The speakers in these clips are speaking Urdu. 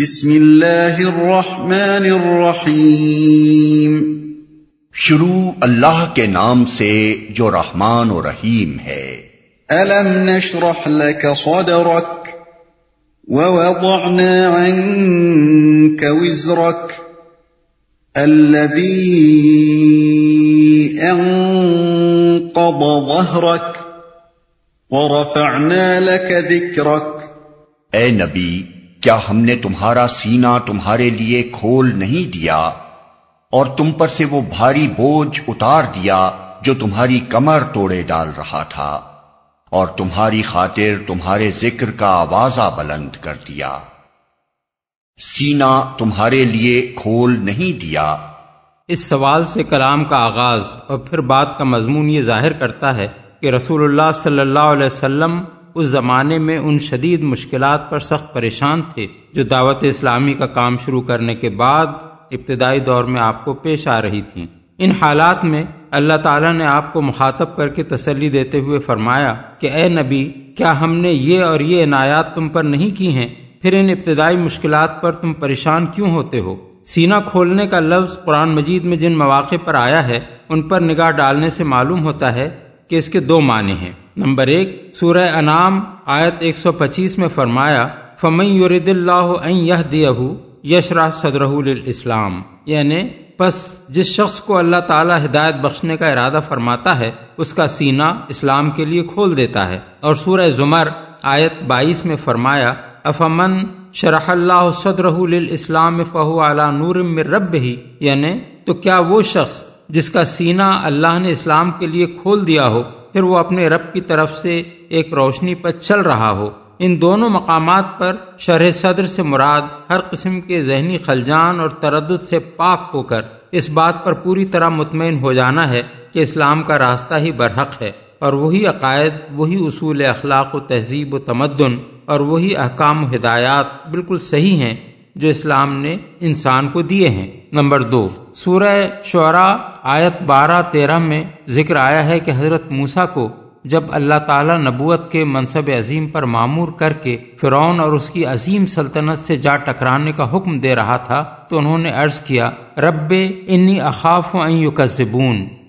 بسم اللہ الرحمن الرحیم شروع اللہ کے نام سے جو رحمان و رحیم ہے. ألم نشرح لك صدرك ووضعنا عنك وزرك الذي أنقض ظهرك ورفعنا لك ذكرك. اے نبی کیا ہم نے تمہارا سینہ تمہارے لیے کھول نہیں دیا اور تم پر سے وہ بھاری بوجھ اتار دیا جو تمہاری کمر توڑے ڈال رہا تھا اور تمہاری خاطر تمہارے ذکر کا آوازہ بلند کر دیا۔ سینا تمہارے لیے کھول نہیں دیا۔ اس سوال سے کلام کا آغاز اور پھر بات کا مضمون یہ ظاہر کرتا ہے کہ رسول اللہ صلی اللہ علیہ وسلم اس زمانے میں ان شدید مشکلات پر سخت پریشان تھے جو دعوت اسلامی کا کام شروع کرنے کے بعد ابتدائی دور میں آپ کو پیش آ رہی تھیں۔ ان حالات میں اللہ تعالیٰ نے آپ کو مخاطب کر کے تسلی دیتے ہوئے فرمایا کہ اے نبی، کیا ہم نے یہ اور یہ عنایات تم پر نہیں کی ہیں؟ پھر ان ابتدائی مشکلات پر تم پریشان کیوں ہوتے ہو؟ سینا کھولنے کا لفظ قرآن مجید میں جن مواقع پر آیا ہے، ان پر نگاہ ڈالنے سے معلوم ہوتا ہے کہ اس کے دو معنی ہیں۔ نمبر ایک، سورہ انعام آیت ایک سو پچیس میں فرمایا فمئی یورد اللہ یہ دیہ یشرا صدر اسلام یعنی پس جس شخص کو اللہ تعالی ہدایت بخشنے کا ارادہ فرماتا ہے، اس کا سینہ اسلام کے لیے کھول دیتا ہے۔ اور سورہ زمر آیت بائیس میں فرمایا، افمن شرح اللہ صدر اسلام فہو اعلیٰ نور رب ہی یعنی تو کیا وہ شخص جس کا سینہ اللہ نے اسلام کے لیے کھول دیا ہو، پھر وہ اپنے رب کی طرف سے ایک روشنی پر چل رہا ہو۔ ان دونوں مقامات پر شرح صدر سے مراد ہر قسم کے ذہنی خلجان اور تردد سے پاک ہو کر اس بات پر پوری طرح مطمئن ہو جانا ہے کہ اسلام کا راستہ ہی برحق ہے اور وہی عقائد، وہی اصول اخلاق و تہذیب و تمدن اور وہی احکام و ہدایات بالکل صحیح ہیں جو اسلام نے انسان کو دیے ہیں۔ نمبر دو، سورہ شعرا آیت بارہ تیرہ میں ذکر آیا ہے کہ حضرت موسا کو جب اللہ تعالی نبوت کے منصب عظیم پر معمور کر کے فرعون اور اس کی عظیم سلطنت سے جا ٹکرانے کا حکم دے رہا تھا، تو انہوں نے عرض کیا، رب انی اخاف و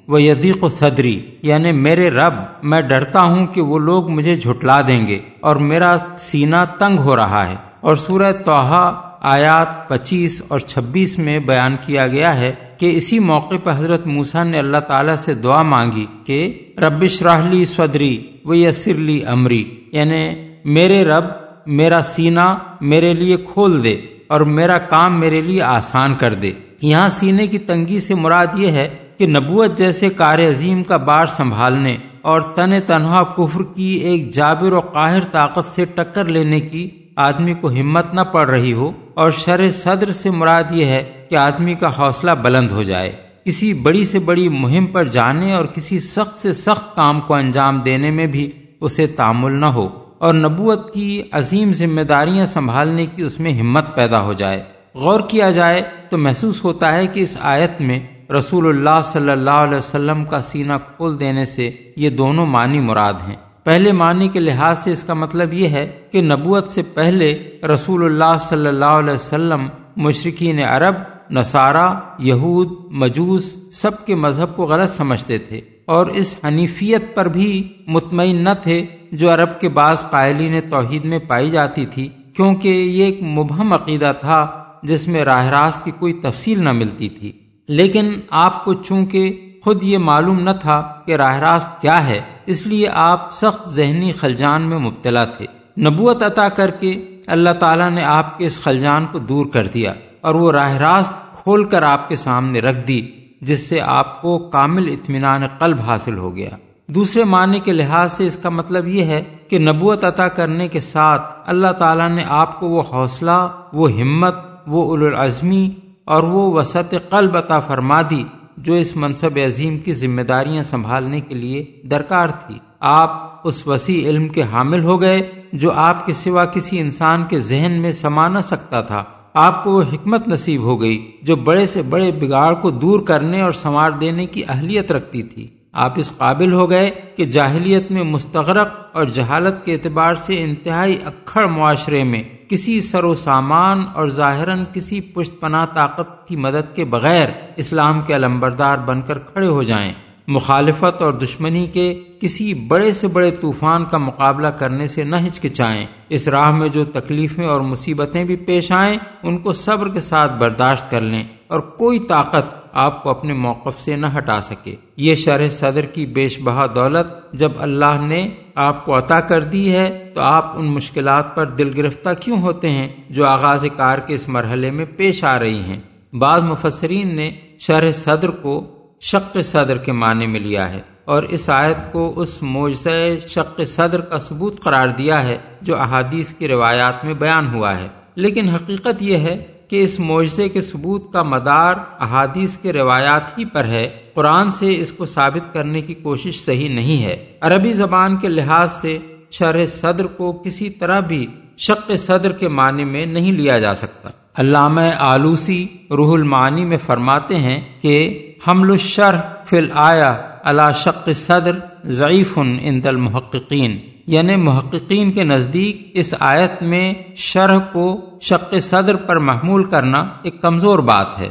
و یزیق و صدری یعنی میرے رب، میں ڈرتا ہوں کہ وہ لوگ مجھے جھٹلا دیں گے اور میرا سینہ تنگ ہو رہا ہے۔ اور سورہ توحا آیات پچیس اور چھبیس میں بیان کیا گیا ہے کہ اسی موقع پر حضرت موسا نے اللہ تعالیٰ سے دعا مانگی کہ ربش راہلی سودری و یسرلی امری یعنی میرے رب میرا سینہ میرے لیے کھول دے اور میرا کام میرے لیے آسان کر دے۔ یہاں سینے کی تنگی سے مراد یہ ہے کہ نبوت جیسے کار عظیم کا بار سنبھالنے اور تن تنہا کفر کی ایک جابر و قاہر طاقت سے ٹکر لینے کی آدمی کو ہمت نہ پڑ رہی ہو اور شر صدر سے مراد یہ ہے کہ آدمی کا حوصلہ بلند ہو جائے۔ کسی بڑی سے بڑی مہم پر جانے اور کسی سخت سے سخت کام کو انجام دینے میں بھی اسے تعمل نہ ہو اور نبوت کی عظیم ذمہ داریاں سنبھالنے کی اس میں ہمت پیدا ہو جائے۔ غور کیا جائے تو محسوس ہوتا ہے کہ اس آیت میں رسول اللہ صلی اللہ علیہ وسلم کا سینہ کھول دینے سے یہ دونوں معنی مراد ہیں۔ پہلے معنی کے لحاظ سے اس کا مطلب یہ ہے کہ نبوت سے پہلے رسول اللہ صلی اللہ علیہ وسلم مشرقین عرب نصارہ، یہود، مجوس سب کے مذہب کو غلط سمجھتے تھے اور اس حنیفیت پر بھی مطمئن نہ تھے جو عرب کے بعض قائلین توحید میں پائی جاتی تھی، کیونکہ یہ ایک مبہم عقیدہ تھا جس میں راہ راست کی کوئی تفصیل نہ ملتی تھی۔ لیکن آپ کو چونکہ خود یہ معلوم نہ تھا کہ راہ راست کیا ہے، اس لیے آپ سخت ذہنی خلجان میں مبتلا تھے۔ نبوت عطا کر کے اللہ تعالیٰ نے آپ کے اس خلجان کو دور کر دیا۔ اور وہ راہ راست کھول کر آپ کے سامنے رکھ دی، جس سے آپ کو کامل اطمینان قلب حاصل ہو گیا۔ دوسرے معنی کے لحاظ سے اس کا مطلب یہ ہے کہ نبوت عطا کرنے کے ساتھ اللہ تعالیٰ نے آپ کو وہ حوصلہ، وہ ہمت، وہ العظمی اور وہ وسط قلب عطا فرما دی، جو اس منصب عظیم کی ذمہ داریاں سنبھالنے کے لیے درکار تھی۔ آپ اس وسیع علم کے حامل ہو گئے جو آپ کے سوا کسی انسان کے ذہن میں سما نہ سکتا تھا۔ آپ کو وہ حکمت نصیب ہو گئی جو بڑے سے بڑے بگاڑ کو دور کرنے اور سنوار دینے کی اہلیت رکھتی تھی۔ آپ اس قابل ہو گئے کہ جاہلیت میں مستغرق اور جہالت کے اعتبار سے انتہائی اکھڑ معاشرے میں کسی سر و سامان اور ظاہراً کسی پشت پناہ طاقت کی مدد کے بغیر اسلام کے علمبردار بن کر کھڑے ہو جائیں۔ مخالفت اور دشمنی کے کسی بڑے سے بڑے طوفان کا مقابلہ کرنے سے نہ ہچکچائیں۔ اس راہ میں جو تکلیفیں اور مصیبتیں بھی پیش آئیں، ان کو صبر کے ساتھ برداشت کر لیں اور کوئی طاقت آپ کو اپنے موقف سے نہ ہٹا سکے۔ یہ شرح صدر کی بیش بہا دولت جب اللہ نے آپ کو عطا کر دی ہے، تو آپ ان مشکلات پر دل گرفتہ کیوں ہوتے ہیں جو آغاز کار کے اس مرحلے میں پیش آ رہی ہیں؟ بعض مفسرین نے شرح صدر کو شق صدر کے معنی میں لیا ہے اور اس آیت کو اس موجز شق صدر کا ثبوت قرار دیا ہے جو احادیث کی روایات میں بیان ہوا ہے۔ لیکن حقیقت یہ ہے کہ اس معجزے کے ثبوت کا مدار احادیث کے روایات ہی پر ہے۔ قرآن سے اس کو ثابت کرنے کی کوشش صحیح نہیں ہے۔ عربی زبان کے لحاظ سے شرح صدر کو کسی طرح بھی شق صدر کے معنی میں نہیں لیا جا سکتا۔ علامہ آلوسی روح المعانی میں فرماتے ہیں کہ حمل الشرح فی آیا اللہ شق صدر ضعیف ان المحققین۔ یعنی محققین کے نزدیک اس آیت میں شرح کو شق صدر پر محمول کرنا ایک کمزور بات ہے۔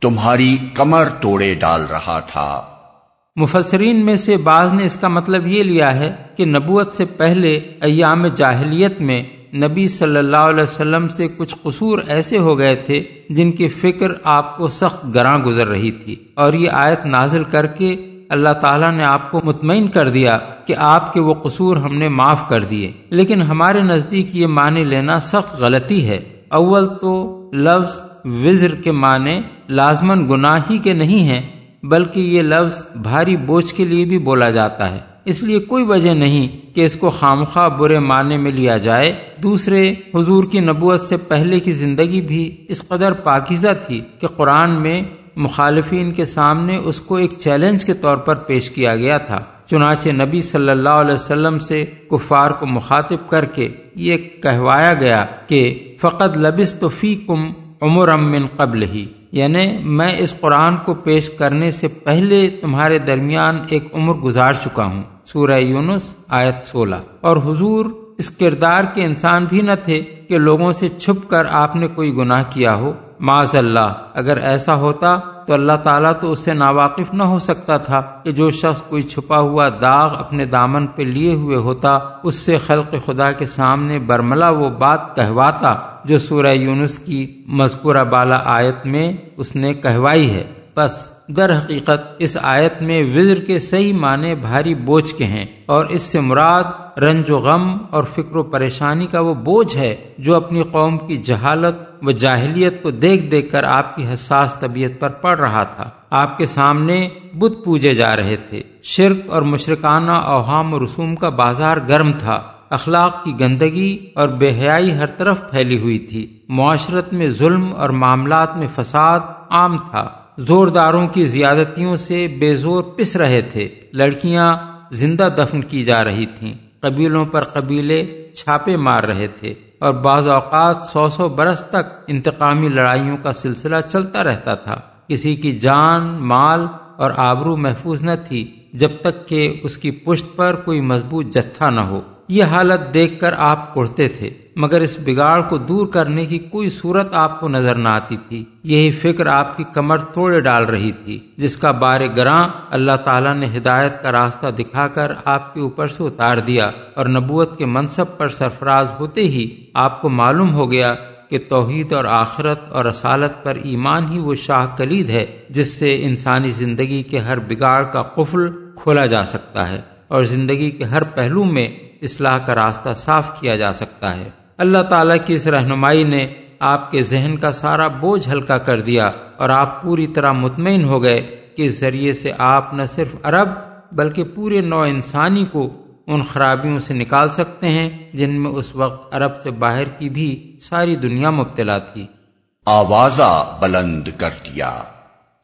تمہاری کمر توڑے ڈال رہا تھا۔ مفسرین میں سے بعض نے اس کا مطلب یہ لیا ہے کہ نبوت سے پہلے ایام جاہلیت میں نبی صلی اللہ علیہ وسلم سے کچھ قصور ایسے ہو گئے تھے جن کی فکر آپ کو سخت گراں گزر رہی تھی۔ اور یہ آیت نازل کر کے اللہ تعالیٰ نے آپ کو مطمئن کر دیا کہ آپ کے وہ قصور ہم نے معاف کر دیے۔ لیکن ہمارے نزدیک یہ معنی لینا سخت غلطی ہے۔ اول تو لفظ وزر کے معنی لازمن گناہ ہی کے نہیں ہیں، بلکہ یہ لفظ بھاری بوجھ کے لیے بھی بولا جاتا ہے۔ اس لیے کوئی وجہ نہیں کہ اس کو خامخواہ برے معنی میں لیا جائے۔ دوسرے، حضور کی نبوت سے پہلے کی زندگی بھی اس قدر پاکیزہ تھی کہ قرآن میں مخالفین کے سامنے اس کو ایک چیلنج کے طور پر پیش کیا گیا تھا۔ چنانچہ نبی صلی اللہ علیہ وسلم سے کفار کو مخاطب کر کے یہ کہوایا گیا کہ فقط لبس تو فی کم عمر امن قبل ہی یعنی میں اس قرآن کو پیش کرنے سے پہلے تمہارے درمیان ایک عمر گزار چکا ہوں۔ سورہ یونس آیت سولہ۔ اور حضور اس کردار کے انسان بھی نہ تھے کہ لوگوں سے چھپ کر آپ نے کوئی گناہ کیا ہو۔ معاذ اللہ، اگر ایسا ہوتا تو اللہ تعالیٰ تو اس سے ناواقف نہ ہو سکتا تھا کہ جو شخص کوئی چھپا ہوا داغ اپنے دامن پہ لیے ہوئے ہوتا، اس سے خلق خدا کے سامنے برملا وہ بات کہواتا جو سورہ یونس کی مذکورہ بالا آیت میں اس نے کہوائی ہے۔ بس در حقیقت اس آیت میں وزر کے صحیح معنی بھاری بوجھ کے ہیں اور اس سے مراد رنج و غم اور فکر و پریشانی کا وہ بوجھ ہے جو اپنی قوم کی جہالت و جاہلیت کو دیکھ دیکھ کر آپ کی حساس طبیعت پر پڑ رہا تھا۔ آپ کے سامنے بت پوجے جا رہے تھے۔ شرک اور مشرکانہ اوہام و رسوم کا بازار گرم تھا۔ اخلاق کی گندگی اور بے حیائی ہر طرف پھیلی ہوئی تھی۔ معاشرت میں ظلم اور معاملات میں فساد عام تھا۔ زورداروں کی زیادتیوں سے بے زور پس رہے تھے۔ لڑکیاں زندہ دفن کی جا رہی تھیں۔ قبیلوں پر قبیلے چھاپے مار رہے تھے اور بعض اوقات سو سو برس تک انتقامی لڑائیوں کا سلسلہ چلتا رہتا تھا۔ کسی کی جان، مال اور آبرو محفوظ نہ تھی جب تک کہ اس کی پشت پر کوئی مضبوط جتھا نہ ہو۔ یہ حالت دیکھ کر آپ اڑتے تھے۔ مگر اس بگاڑ کو دور کرنے کی کوئی صورت آپ کو نظر نہ آتی تھی۔ یہی فکر آپ کی کمر توڑے ڈال رہی تھی، جس کا بار گراں اللہ تعالیٰ نے ہدایت کا راستہ دکھا کر آپ کے اوپر سے اتار دیا۔ اور نبوت کے منصب پر سرفراز ہوتے ہی آپ کو معلوم ہو گیا کہ توحید اور آخرت اور اصالت پر ایمان ہی وہ شاہ کلید ہے، جس سے انسانی زندگی کے ہر بگاڑ کا قفل کھولا جا سکتا ہے اور زندگی کے ہر پہلو میں اصلاح کا راستہ صاف کیا جا سکتا ہے۔ اللہ تعالیٰ کی اس رہنمائی نے آپ کے ذہن کا سارا بوجھ ہلکا کر دیا اور آپ پوری طرح مطمئن ہو گئے کہ اس ذریعے سے آپ نہ صرف عرب بلکہ پورے نو انسانی کو ان خرابیوں سے نکال سکتے ہیں جن میں اس وقت عرب سے باہر کی بھی ساری دنیا مبتلا تھی۔ آوازہ بلند کر دیا۔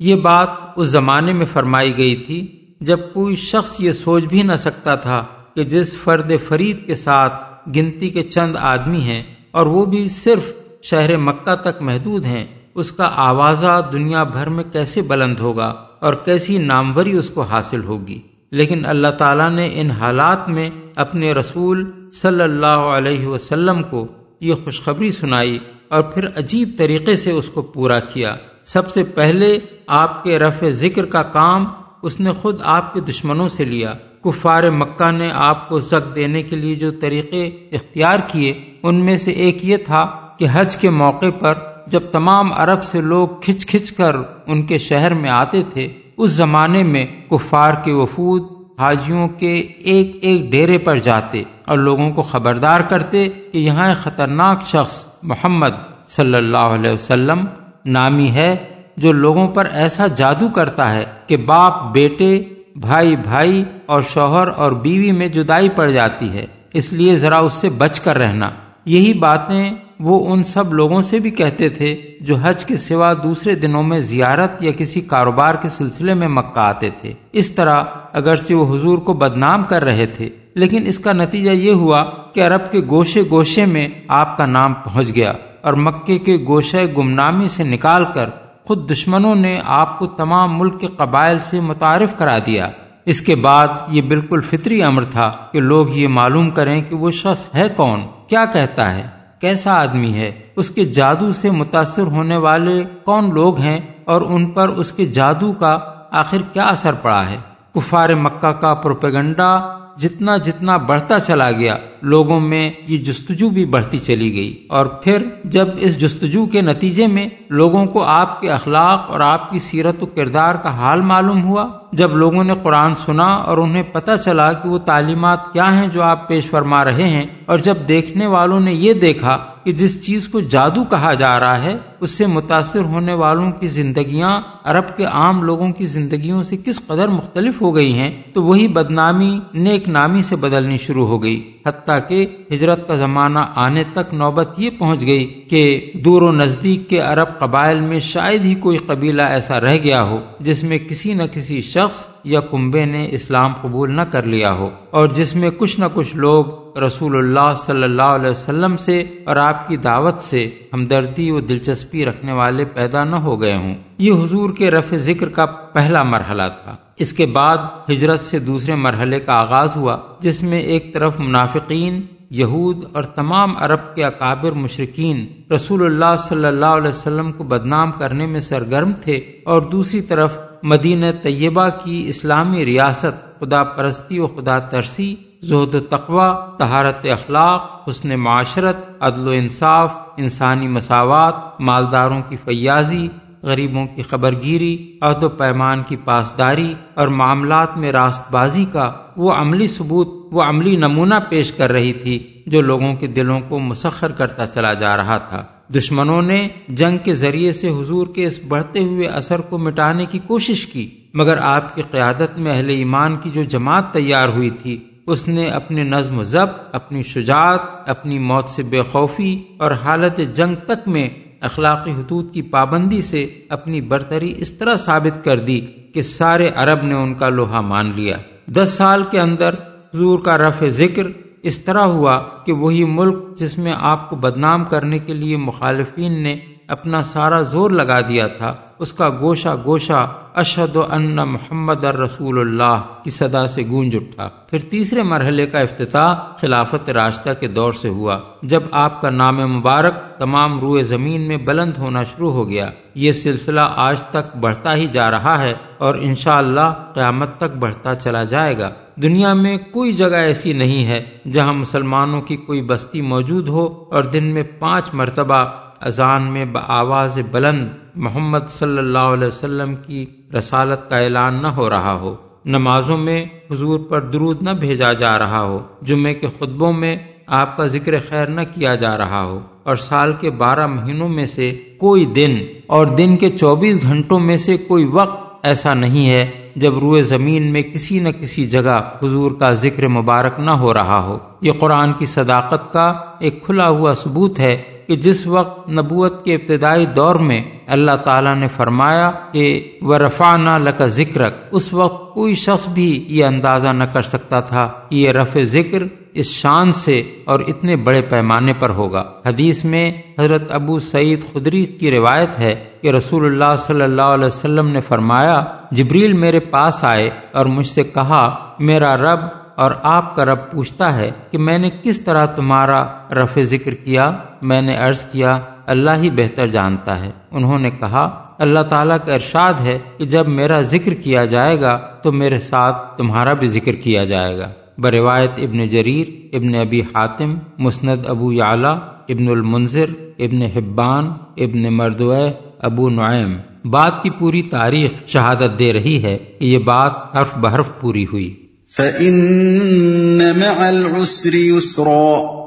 یہ بات اس زمانے میں فرمائی گئی تھی جب کوئی شخص یہ سوچ بھی نہ سکتا تھا کہ جس فرد فرید کے ساتھ گنتی کے چند آدمی ہیں اور وہ بھی صرف شہر مکہ تک محدود ہیں، اس کا آوازہ دنیا بھر میں کیسے بلند ہوگا اور کیسی ناموری اس کو حاصل ہوگی؟ لیکن اللہ تعالیٰ نے ان حالات میں اپنے رسول صلی اللہ علیہ وسلم کو یہ خوشخبری سنائی اور پھر عجیب طریقے سے اس کو پورا کیا۔ سب سے پہلے آپ کے رفع ذکر کا کام اس نے خود آپ کے دشمنوں سے لیا۔ کفار مکہ نے آپ کو زک دینے کے لیے جو طریقے اختیار کیے، ان میں سے ایک یہ تھا کہ حج کے موقع پر جب تمام عرب سے لوگ کھچ کھچ کر ان کے شہر میں آتے تھے، اس زمانے میں کفار کے وفود حاجیوں کے ایک ایک ڈیرے پر جاتے اور لوگوں کو خبردار کرتے کہ یہاں ایک خطرناک شخص محمد صلی اللہ علیہ وسلم نامی ہے جو لوگوں پر ایسا جادو کرتا ہے کہ باپ، بیٹے بھائی بھائی اور شوہر اور بیوی میں جدائی پڑ جاتی ہے، اس لیے ذرا اس سے بچ کر رہنا۔ یہی باتیں وہ ان سب لوگوں سے بھی کہتے تھے جو حج کے سوا دوسرے دنوں میں زیارت یا کسی کاروبار کے سلسلے میں مکہ آتے تھے۔ اس طرح اگرچہ وہ حضور کو بدنام کر رہے تھے، لیکن اس کا نتیجہ یہ ہوا کہ عرب کے گوشے گوشے میں آپ کا نام پہنچ گیا اور مکے کے گوشے گمنامی سے نکال کر خود دشمنوں نے آپ کو تمام ملک کے قبائل سے متعارف کرا دیا۔ اس کے بعد یہ بالکل فطری امر تھا کہ لوگ یہ معلوم کریں کہ وہ شخص ہے کون، کیا کہتا ہے، کیسا آدمی ہے، اس کے جادو سے متاثر ہونے والے کون لوگ ہیں اور ان پر اس کے جادو کا آخر کیا اثر پڑا ہے۔ کفار مکہ کا پروپیگنڈا جتنا جتنا بڑھتا چلا گیا، لوگوں میں یہ جستجو بھی بڑھتی چلی گئی۔ اور پھر جب اس جستجو کے نتیجے میں لوگوں کو آپ کے اخلاق اور آپ کی سیرت و کردار کا حال معلوم ہوا، جب لوگوں نے قرآن سنا اور انہیں پتہ چلا کہ وہ تعلیمات کیا ہیں جو آپ پیش فرما رہے ہیں، اور جب دیکھنے والوں نے یہ دیکھا کہ جس چیز کو جادو کہا جا رہا ہے، اس سے متاثر ہونے والوں کی زندگیاں، عرب کے عام لوگوں کی زندگیوں سے کس قدر مختلف ہو گئی ہیں، تو وہی بدنامی، نیک نامی سے بدلنی شروع ہو گئی۔ حتیٰ کہ ہجرت کا زمانہ آنے تک نوبت یہ پہنچ گئی کہ دور و نزدیک کے عرب قبائل میں شاید ہی کوئی قبیلہ ایسا رہ گیا ہو، جس میں کسی نہ کسی شخص یا کنبے نے اسلام قبول نہ کر لیا ہو۔ اور جس میں کچھ نہ کچھ لوگ رسول اللہ صلی اللہ علیہ وسلم سے اور آپ کی دعوت سے ہمدردی و دلچسپی رکھنے والے پیدا نہ ہو گئے ہوں۔ یہ حضور کے رفع ذکر کا پہلا مرحلہ تھا۔ اس کے بعد ہجرت سے دوسرے مرحلے کا آغاز ہوا، جس میں ایک طرف منافقین، یہود اور تمام عرب کے اکابر مشرقین رسول اللہ صلی اللہ علیہ وسلم کو بدنام کرنے میں سرگرم تھے اور دوسری طرف مدینہ طیبہ کی اسلامی ریاست خدا پرستی و خدا ترسی زہد و تقوا تہارت اخلاق، حسن معاشرت، عدل و انصاف، انسانی مساوات، مالداروں کی فیاضی، غریبوں کی خبر گیری عہد و پیمان کی پاسداری اور معاملات میں راست بازی کا وہ عملی ثبوت، وہ عملی نمونہ پیش کر رہی تھی جو لوگوں کے دلوں کو مسخر کرتا چلا جا رہا تھا۔ دشمنوں نے جنگ کے ذریعے سے حضور کے اس بڑھتے ہوئے اثر کو مٹانے کی کوشش کی، مگر آپ کی قیادت میں اہل ایمان کی جو جماعت تیار ہوئی تھی اس نے اپنے نظم و ضبط، اپنی شجاعت، اپنی موت سے بے خوفی اور حالت جنگ تک میں اخلاقی حدود کی پابندی سے اپنی برتری اس طرح ثابت کر دی کہ سارے عرب نے ان کا لوہا مان لیا۔ دس سال کے اندر حضور کا رفع ذکر اس طرح ہوا کہ وہی ملک جس میں آپ کو بدنام کرنے کے لیے مخالفین نے اپنا سارا زور لگا دیا تھا، اس کا گوشہ گوشہ اشد و ان محمد الرسول اللہ کی صدا سے گونج اٹھا۔ پھر تیسرے مرحلے کا افتتاح خلافت راشتہ کے دور سے ہوا۔ جب آپ کا نام مبارک تمام روئے زمین میں بلند ہونا شروع ہو گیا، یہ سلسلہ آج تک بڑھتا ہی جا رہا ہے اور انشاءاللہ اللہ قیامت تک بڑھتا چلا جائے گا۔ دنیا میں کوئی جگہ ایسی نہیں ہے جہاں مسلمانوں کی کوئی بستی موجود ہو اور دن میں پانچ مرتبہ اذان میں بآواز بلند محمد صلی اللہ علیہ وسلم کی رسالت کا اعلان نہ ہو رہا ہو۔ نمازوں میں حضور پر درود نہ بھیجا جا رہا ہو۔ جمعے کے خطبوں میں آپ کا ذکر خیر نہ کیا جا رہا ہو۔ اور سال کے بارہ مہینوں میں سے کوئی دن اور دن کے چوبیس گھنٹوں میں سے کوئی وقت ایسا نہیں ہے جب روئے زمین میں کسی نہ کسی جگہ حضور کا ذکر مبارک نہ ہو رہا ہو۔ یہ قرآن کی صداقت کا ایک کھلا ہوا ثبوت ہے۔ کہ جس وقت نبوت کے ابتدائی دور میں اللہ تعالیٰ نے فرمایا کہ وہ رفانہ لکا ذکر اس وقت کوئی شخص بھی یہ اندازہ نہ کر سکتا تھا کہ یہ رفع ذکر اس شان سے اور اتنے بڑے پیمانے پر ہوگا۔ حدیث میں حضرت ابو سعید خدری کی روایت ہے کہ رسول اللہ صلی اللہ علیہ وسلم نے فرمایا، جبریل میرے پاس آئے اور مجھ سے کہا، میرا رب اور آپ کا رب پوچھتا ہے کہ میں نے کس طرح تمہارا رف ذکر کیا، میں نے عرض کیا، اللہ ہی بہتر جانتا ہے۔ انہوں نے کہا، اللہ تعالیٰ کا ارشاد ہے کہ جب میرا ذکر کیا جائے گا تو میرے ساتھ تمہارا بھی ذکر کیا جائے گا۔ بروایت ابن جریر، ابن ابی حاتم، مسند ابو یعلا، ابن المنظر ابن حبان، ابن مردو ابو نعیم۔ بات کی پوری تاریخ شہادت دے رہی ہے کہ یہ بات حرف بحرف پوری ہوئی۔ فَإِنَّ مَعَ الْعُسْرِ يُسْرًا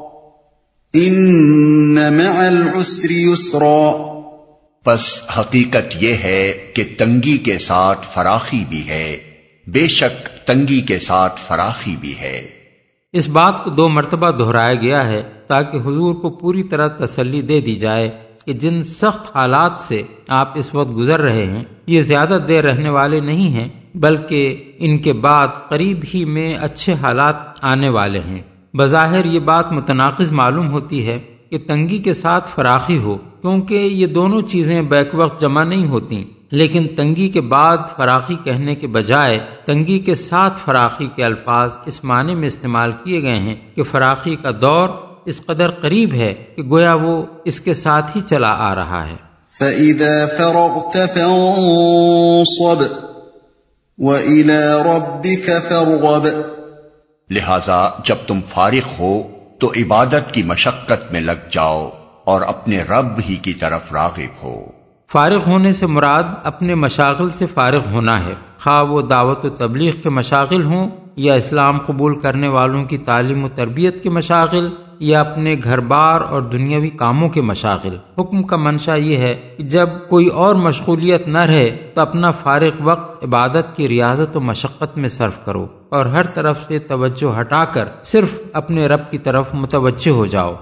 ان مع العسر يسرا پس حقیقت یہ ہے کہ تنگی کے ساتھ فراخی بھی ہے۔ بے شک تنگی کے ساتھ فراخی بھی ہے۔ اس بات کو دو مرتبہ دہرایا گیا ہے تاکہ حضور کو پوری طرح تسلی دے دی جائے کہ جن سخت حالات سے آپ اس وقت گزر رہے ہیں یہ زیادہ دیر رہنے والے نہیں ہیں۔ بلکہ ان کے بعد قریب ہی میں اچھے حالات آنے والے ہیں۔ بظاہر یہ بات متناقض معلوم ہوتی ہے کہ تنگی کے ساتھ فراخی ہو، کیونکہ یہ دونوں چیزیں بیک وقت جمع نہیں ہوتی۔ لیکن تنگی کے بعد فراخی کہنے کے بجائے تنگی کے ساتھ فراخی کے الفاظ اس معنی میں استعمال کیے گئے ہیں کہ فراخی کا دور اس قدر قریب ہے کہ گویا وہ اس کے ساتھ ہی چلا آ رہا ہے۔ فَإِذَا فَرَغْتَ فَانصَبْ وَإِلَى رَبِّكَ فَارْغَبْ۔ لہذا جب تم فارغ ہو تو عبادت کی مشقت میں لگ جاؤ اور اپنے رب ہی کی طرف راغب ہو۔ فارغ ہونے سے مراد اپنے مشاغل سے فارغ ہونا ہے۔ خواہ وہ دعوت و تبلیغ کے مشاغل ہوں یا اسلام قبول کرنے والوں کی تعلیم و تربیت کے مشاغل یا اپنے گھر بار اور دنیاوی کاموں کے مشاغل۔ حکم کا منشا یہ ہے کہ جب کوئی اور مشغولیت نہ رہے تو اپنا فارغ وقت عبادت کی ریاضت و مشقت میں صرف کرو اور ہر طرف سے توجہ ہٹا کر صرف اپنے رب کی طرف متوجہ ہو جاؤ۔